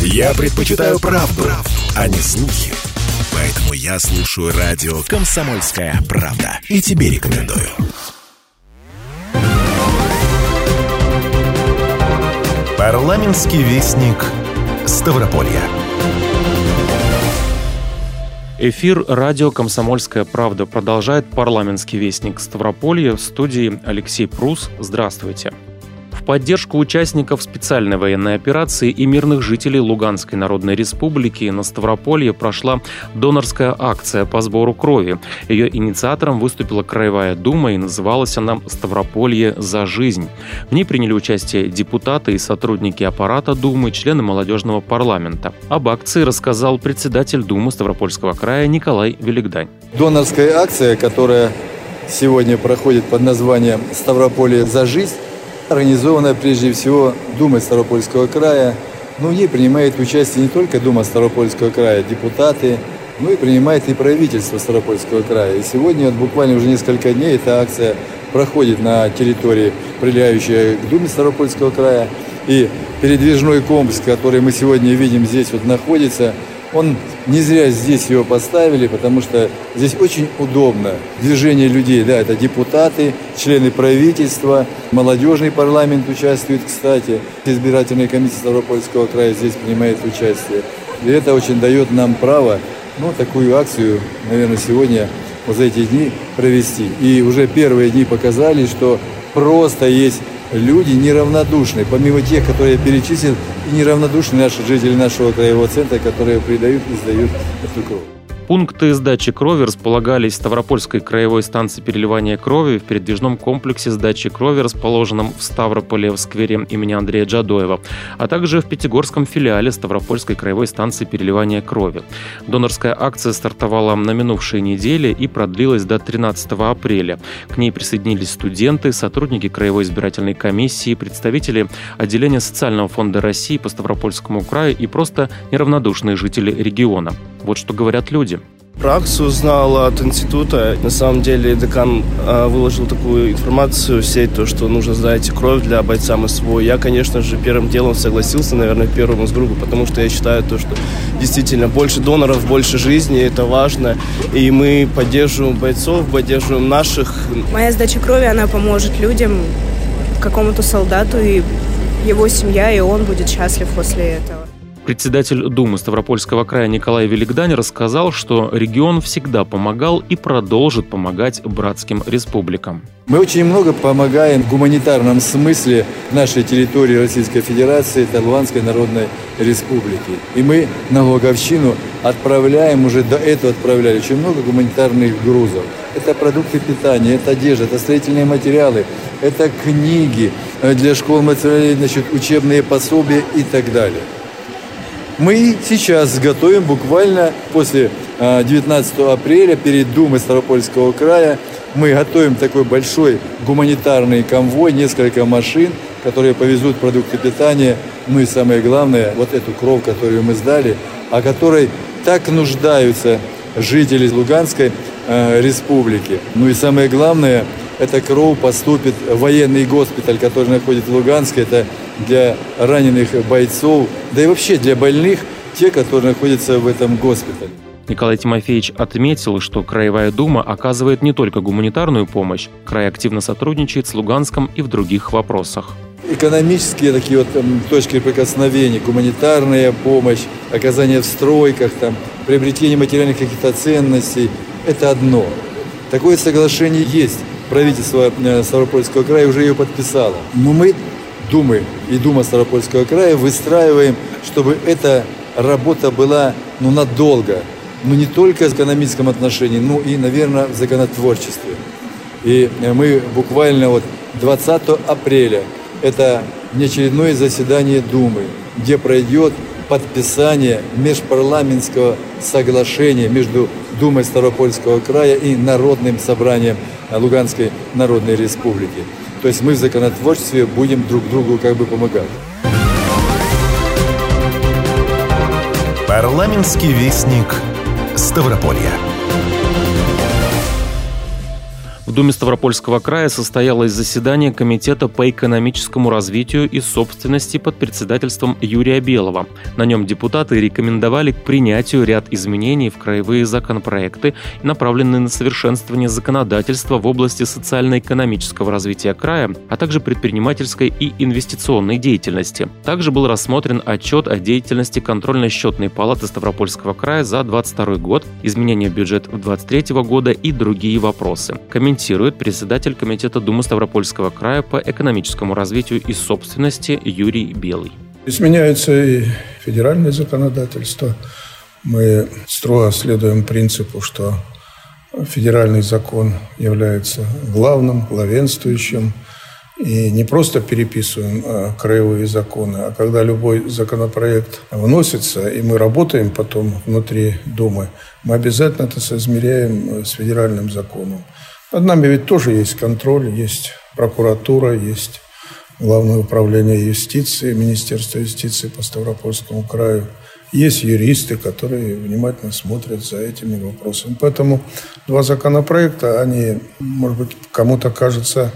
Я предпочитаю правду, а не слухи. Поэтому я слушаю радио «Комсомольская правда». И тебе рекомендую. Парламентский вестник Ставрополья. Эфир радио «Комсомольская правда» продолжает парламентский вестник Ставрополья в студии Алексей Прус. Здравствуйте. Поддержку участников специальной военной операции и мирных жителей Луганской Народной Республики на Ставрополье прошла донорская акция по сбору крови. Ее инициатором выступила Краевая Дума и называлась она «Ставрополье за жизнь». В ней приняли участие депутаты и сотрудники аппарата Думы, члены молодежного парламента. Об акции рассказал председатель Думы Ставропольского края Николай Великдань. Донорская акция, которая сегодня проходит под названием «Ставрополье за жизнь», организованная прежде всего Думой Ставропольского края. Ну, в ней принимает участие не только Дума Ставропольского края, депутаты, но и принимает и правительство Ставропольского края. И сегодня, вот буквально уже несколько дней, эта акция проходит на территории, прилегающей к Думе Ставропольского края. И передвижной комплекс, который мы сегодня видим здесь, вот находится – он не зря здесь его поставили, потому что здесь очень удобно. Движение людей, да, это депутаты, члены правительства, молодежный парламент участвует, кстати. Избирательная комиссия Ставропольского края здесь принимает участие. И это очень дает нам право, ну, такую акцию, наверное, сегодня, вот за эти дни провести. И уже первые дни показали, что просто есть люди неравнодушные, помимо тех, которые я перечислил, и неравнодушные наши жители нашего краевого центра, которые придают и сдают эту кровь. Пункты сдачи крови располагались в Ставропольской краевой станции переливания крови в передвижном комплексе сдачи крови, расположенном в Ставрополе в сквере имени Андрея Джадоева, а также в Пятигорском филиале Ставропольской краевой станции переливания крови. Донорская акция стартовала на минувшей неделе и продлилась до 13 апреля. К ней присоединились студенты, сотрудники краевой избирательной комиссии, представители отделения социального фонда России по Ставропольскому краю и просто неравнодушные жители региона. Вот что говорят люди. Про акцию узнал от института. На самом деле декан э, выложил такую информацию в сеть, то, что нужно сдать кровь для бойца МСВО. Я, конечно же, первым делом согласился, наверное, первым из группы, потому что я считаю то, что действительно больше доноров, больше жизни, это важно. И мы поддерживаем бойцов, поддерживаем наших. Моя сдача крови, она поможет людям, какому-то солдату, и его семья, и он будет счастлив после этого. Председатель Думы Ставропольского края Николай Великдань рассказал, что регион всегда помогал и продолжит помогать братским республикам. Мы очень много помогаем в гуманитарном смысле нашей территории Российской Федерации, это Луганской Народной Республики. И мы на Луговщину отправляем, уже до этого отправляли очень много гуманитарных грузов. Это продукты питания, это одежда, это строительные материалы, это книги для школ, значит, учебные пособия и так далее. Мы сейчас готовим буквально после 19 а, апреля перед Думой Ставропольского края мы готовим такой большой гуманитарный конвой, несколько машин, которые повезут продукты питания, ну и самое главное, вот эту кровь, которую мы сдали, о которой так нуждаются жители Луганской э, республики. Ну и самое главное, эта кровь поступит в военный госпиталь, который находится в Луганске. Это для раненых бойцов, да и вообще для больных, те, которые находятся в этом госпитале. Николай Тимофеевич отметил, что Краевая Дума оказывает не только гуманитарную помощь, край активно сотрудничает с Луганском и в других вопросах. Экономические такие вот там, точки прикосновения, гуманитарная помощь, оказание в стройках, там, приобретение материальных каких-то ценностей – это одно. Такое соглашение есть. Правительство э, Ставропольского края уже ее подписало. Но мы Думы и Дума Ставропольского края выстраиваем, чтобы эта работа была ну, надолго. Ну, не только в экономическом отношении, но и, наверное, в законотворчестве. И мы буквально вот 20 апреля, это неочередное заседание Думы, где пройдет подписание межпарламентского соглашения между Думой Ставропольского края и Народным собранием Луганской Народной Республики. То есть мы в законотворчестве будем друг другу как бы помогать. Парламентский вестник Ставрополья. В Думе Ставропольского края состоялось заседание Комитета по экономическому развитию и собственности под председательством Юрия Белого. На нем депутаты рекомендовали к принятию ряд изменений в краевые законопроекты, направленные на совершенствование законодательства в области социально-экономического развития края, а также предпринимательской и инвестиционной деятельности. Также был рассмотрен отчет о деятельности контрольно-счетной палаты Ставропольского края за 2022 год, изменения в бюджет 2023 года и другие вопросы. Комитет комментирует председатель Комитета Думы Ставропольского края по экономическому развитию и собственности Юрий Белый. Изменяется и федеральное законодательство. Мы строго следуем принципу, что федеральный закон является главным, главенствующим. И не просто переписываем а, краевые законы, а когда любой законопроект вносится, и мы работаем потом внутри Думы, мы обязательно это соизмеряем э, с федеральным законом. Над нами ведь тоже есть контроль, есть прокуратура, есть Главное управление юстиции, Министерство юстиции по Ставропольскому краю. Есть юристы, которые внимательно смотрят за этими вопросами. Поэтому два законопроекта, они, может быть, кому-то кажутся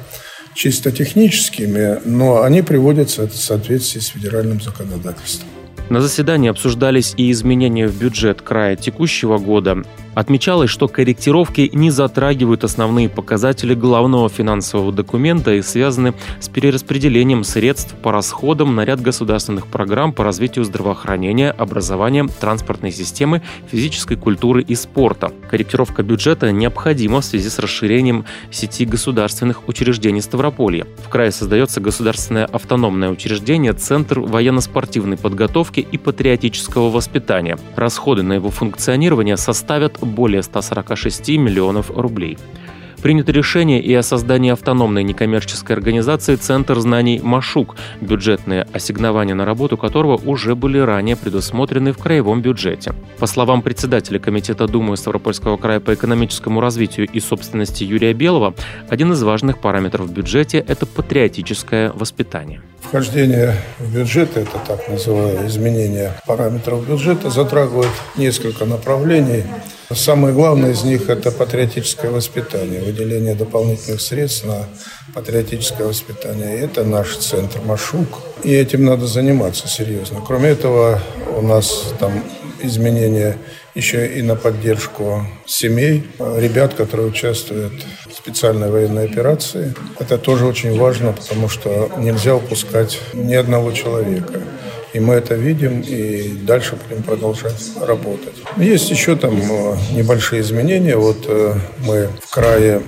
чисто техническими, но они приводятся в соответствии с федеральным законодательством. На заседании обсуждались и изменения в бюджет края текущего года, Отмечалось, что корректировки не затрагивают основные показатели главного финансового документа и связаны с перераспределением средств по расходам на ряд государственных программ по развитию здравоохранения, образования, транспортной системы, физической культуры и спорта. Корректировка бюджета необходима в связи с расширением сети государственных учреждений Ставрополья. В крае создается государственное автономное учреждение Центр военно-спортивной подготовки и патриотического воспитания. Расходы на его функционирование составят более 146 миллионов рублей. Принято решение и о создании автономной некоммерческой организации «Центр знаний Машук», бюджетные ассигнования на работу которого уже были ранее предусмотрены в краевом бюджете. По словам председателя Комитета Думы Ставропольского края по экономическому развитию и собственности Юрия Белого, один из важных параметров в бюджете – это патриотическое воспитание. Вхождение в бюджет, это так называемое изменение параметров бюджета, затрагивает несколько направлений. Самое главное из них – это патриотическое воспитание, выделение дополнительных средств на патриотическое воспитание. Это наш центр «Машук», и этим надо заниматься серьезно. Кроме этого, у нас там изменения еще и на поддержку семей, ребят, которые участвуют в специальной военной операции. Это тоже очень важно, потому что нельзя упускать ни одного человека. И мы это видим, и дальше будем продолжать работать. Есть еще там э, небольшие изменения. Вот э, мы в крае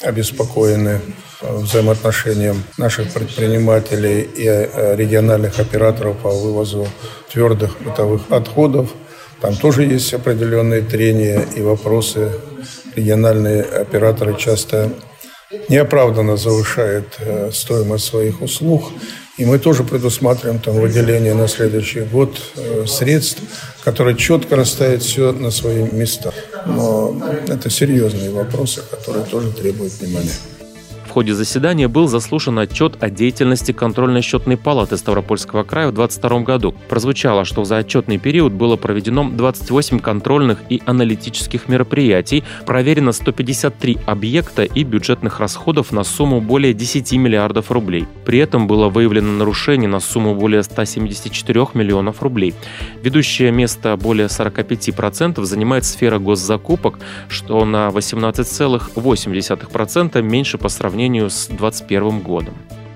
обеспокоены э, взаимоотношениям наших предпринимателей и региональных операторов по вывозу твердых бытовых отходов. Там тоже есть определенные трения и вопросы. Региональные операторы часто неоправданно завышают стоимость своих услуг. И мы тоже предусматриваем там выделение на следующий год э, средств, которые четко расставят все на свои места. Но это серьезные вопросы, которые тоже требуют внимания. В ходе заседания был заслушан отчет о деятельности контрольно-счетной палаты Ставропольского края в 2022 году. Прозвучало, что за отчетный период было проведено 28 контрольных и аналитических мероприятий, проверено 153 объекта и бюджетных расходов на сумму более 10 миллиардов рублей. При этом было выявлено нарушение на сумму более 174 миллионов рублей. Ведущее место более 45% занимает сфера госзакупок, что на 18,8% меньше по сравнению сравнению с 2021 годом.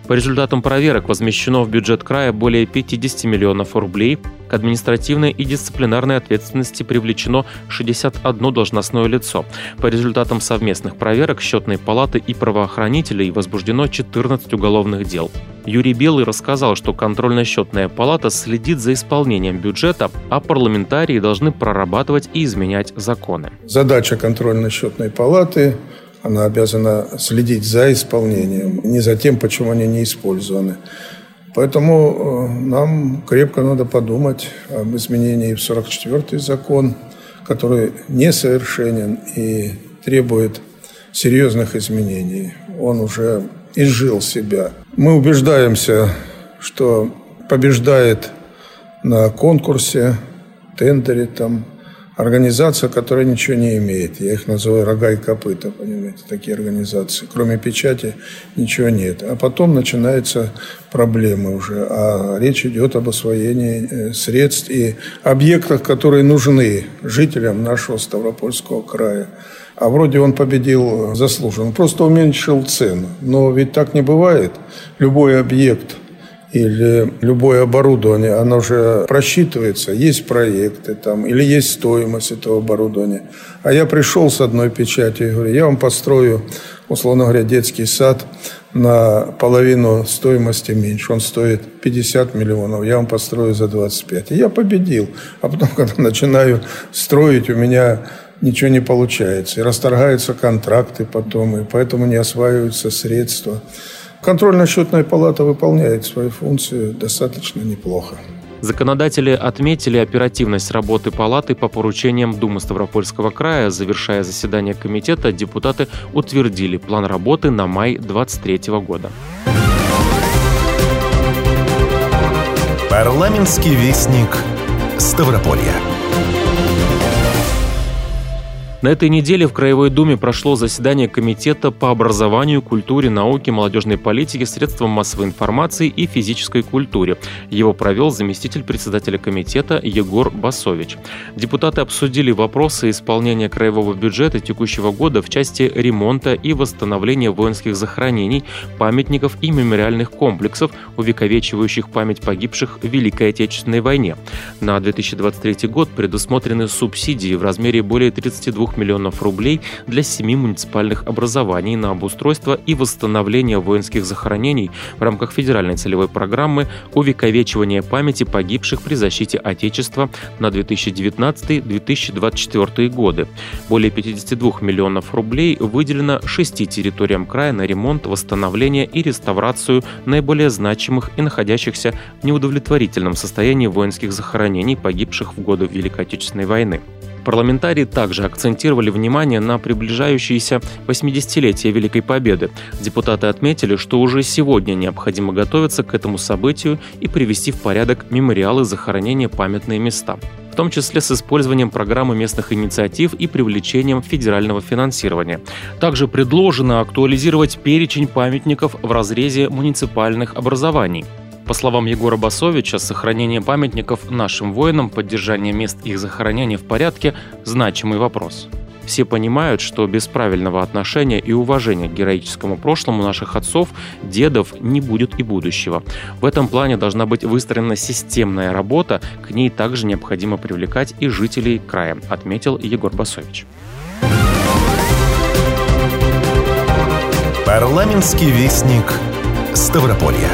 По результатам проверок возмещено в бюджет края более 50 миллионов рублей, к административной и дисциплинарной ответственности привлечено 61 должностное лицо. По результатам совместных проверок счетной палаты и правоохранителей возбуждено 14 уголовных дел. Юрий Белый рассказал, что контрольно-счетная палата следит за исполнением бюджета, а парламентарии должны прорабатывать и изменять законы. Задача контрольно-счетной палаты она обязана следить за исполнением, не за тем, почему они не использованы. Поэтому э, нам крепко надо подумать об изменении в 44-й закон, который несовершенен и требует серьезных изменений. Он уже изжил себя. Мы убеждаемся, что побеждает на конкурсе, тендере там организация, которая ничего не имеет. Я их называю рога и копыта, понимаете, такие организации. Кроме печати ничего нет. А потом начинаются проблемы уже. А речь идет об освоении э, средств и объектах, которые нужны жителям нашего Ставропольского края. А вроде он победил заслуженно. Просто уменьшил цену. Но ведь так не бывает. Любой объект – или любое оборудование, оно же просчитывается, есть проекты там, или есть стоимость этого оборудования. А я пришел с одной печатью и говорю, я вам построю, условно говоря, детский сад на половину стоимости меньше. Он стоит 50 миллионов, я вам построю за 25. И я победил. А потом, когда начинаю строить, у меня ничего не получается. И расторгаются контракты потом, и поэтому не осваиваются средства. Контрольно-счетная палата выполняет свою функцию достаточно неплохо. Законодатели отметили оперативность работы палаты по поручениям Думы Ставропольского края. Завершая заседание комитета, депутаты утвердили план работы на май 2023 года. Парламентский вестник Ставрополья. На этой неделе в Краевой Думе прошло заседание Комитета по образованию, культуре, науке, молодежной политике, средствам массовой информации и физической культуре. Его провел заместитель председателя комитета Егор Басович. Депутаты обсудили вопросы исполнения краевого бюджета текущего года в части ремонта и восстановления воинских захоронений, памятников и мемориальных комплексов, увековечивающих память погибших в Великой Отечественной войне. На 2023 год предусмотрены субсидии в размере более 32 миллионов рублей для семи муниципальных образований на обустройство и восстановление воинских захоронений в рамках федеральной целевой программы увековечивания памяти погибших при защите Отечества на 2019-2024 годы. Более 52 миллионов рублей выделено шести территориям края на ремонт, восстановление и реставрацию наиболее значимых и находящихся в неудовлетворительном состоянии воинских захоронений, погибших в годы Великой Отечественной войны. Парламентарии также акцентировали внимание на приближающееся 80-летие Великой Победы. Депутаты отметили, что уже сегодня необходимо готовиться к этому событию и привести в порядок мемориалы захоронения памятные места в том числе с использованием программы местных инициатив и привлечением федерального финансирования. Также предложено актуализировать перечень памятников в разрезе муниципальных образований. По словам Егора Басовича, сохранение памятников нашим воинам, поддержание мест их захоронения в порядке – значимый вопрос. Все понимают, что без правильного отношения и уважения к героическому прошлому наших отцов, дедов не будет и будущего. В этом плане должна быть выстроена системная работа, к ней также необходимо привлекать и жителей края, отметил Егор Басович. Парламентский вестник Ставрополья.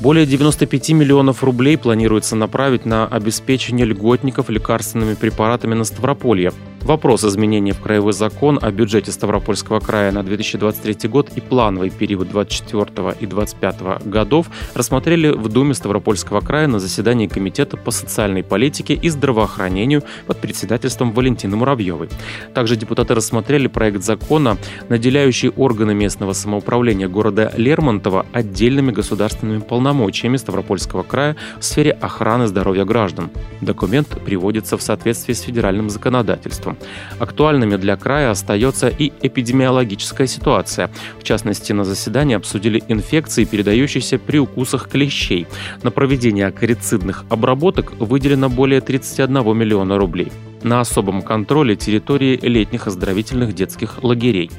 Более 95 миллионов рублей планируется направить на обеспечение льготников лекарственными препаратами на Ставрополье. Вопрос изменения в краевой закон о бюджете Ставропольского края на 2023 год и плановый период 24 и 25 годов рассмотрели в Думе Ставропольского края на заседании Комитета по социальной политике и здравоохранению под председательством Валентины Муравьевой. Также депутаты рассмотрели проект закона, наделяющий органы местного самоуправления города Лермонтова отдельными государственными полномочиями Ставропольского края в сфере охраны здоровья граждан. Документ приводится в соответствии с федеральным законодательством государством. Актуальными для края остается и эпидемиологическая ситуация. В частности, на заседании обсудили инфекции, передающиеся при укусах клещей. На проведение акарицидных обработок выделено более 31 миллиона рублей на особом контроле территории летних оздоровительных детских лагерей.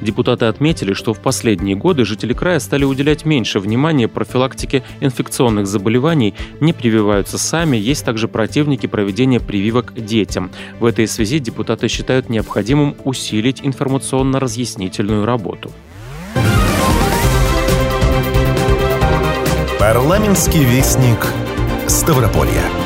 Депутаты отметили, что в последние годы жители края стали уделять меньше внимания профилактике инфекционных заболеваний, не прививаются сами, есть также противники проведения прививок детям. В этой связи депутаты считают необходимым усилить информационно-разъяснительную работу. Парламентский вестник Ставрополья.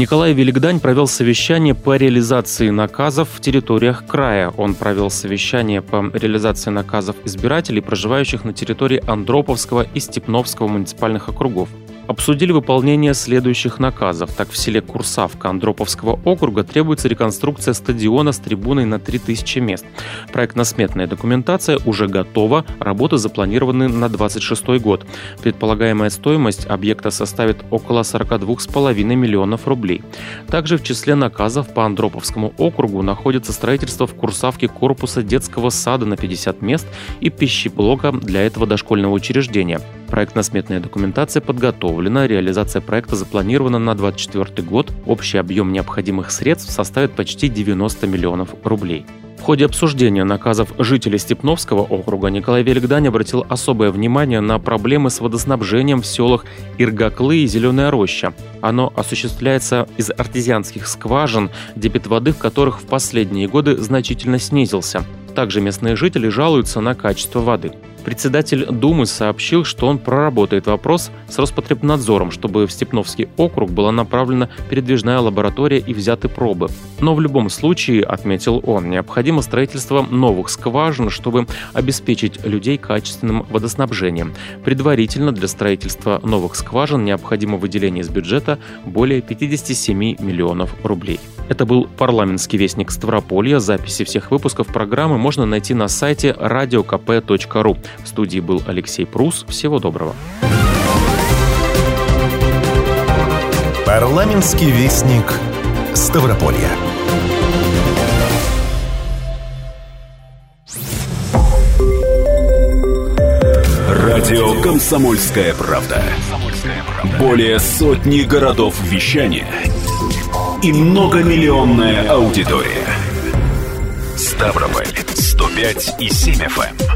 Николай Великдань провел совещание по реализации наказов в территориях края. Он провел совещание по реализации наказов избирателей, проживающих на территории Андроповского и Степновского муниципальных округов. Обсудили выполнение следующих наказов. Так, в селе Курсавка Андроповского округа требуется реконструкция стадиона с трибуной на 3000 мест. Проектно-сметная документация уже готова, работы запланированы на 26 год. Предполагаемая стоимость объекта составит около 42,5 миллионов рублей. Также в числе наказов по Андроповскому округу находится строительство в Курсавке корпуса детского сада на 50 мест и пищеблока для этого дошкольного учреждения. Проектно-сметная документация подготовлена, реализация проекта запланирована на 2024 год. Общий объем необходимых средств составит почти 90 миллионов рублей. В ходе обсуждения наказов жителей Степновского округа Николай Великдань обратил особое внимание на проблемы с водоснабжением в селах Иргаклы и Зеленая роща. Оно осуществляется из артезианских скважин, дебит воды в которых в последние годы значительно снизился. Также местные жители жалуются на качество воды. Председатель Думы сообщил, что он проработает вопрос с Роспотребнадзором, чтобы в Степновский округ была направлена передвижная лаборатория и взяты пробы. Но в любом случае, отметил он, необходимо строительство новых скважин, чтобы обеспечить людей качественным водоснабжением. Предварительно для строительства новых скважин необходимо выделение из бюджета более 57 миллионов рублей. Это был парламентский вестник Ставрополья. Записи всех выпусков программы можно найти на сайте radiokp.ru. В студии был Алексей Прус. Всего доброго. Парламентский вестник Ставрополья. Радио «Комсомольская правда». Более сотни городов вещания и многомиллионная аудитория. Ставрополь 105 и 7 FM.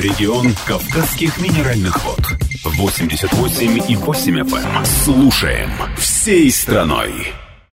Регион Кавказских минеральных вод. 88 и 8 FM. Эм. Слушаем всей страной.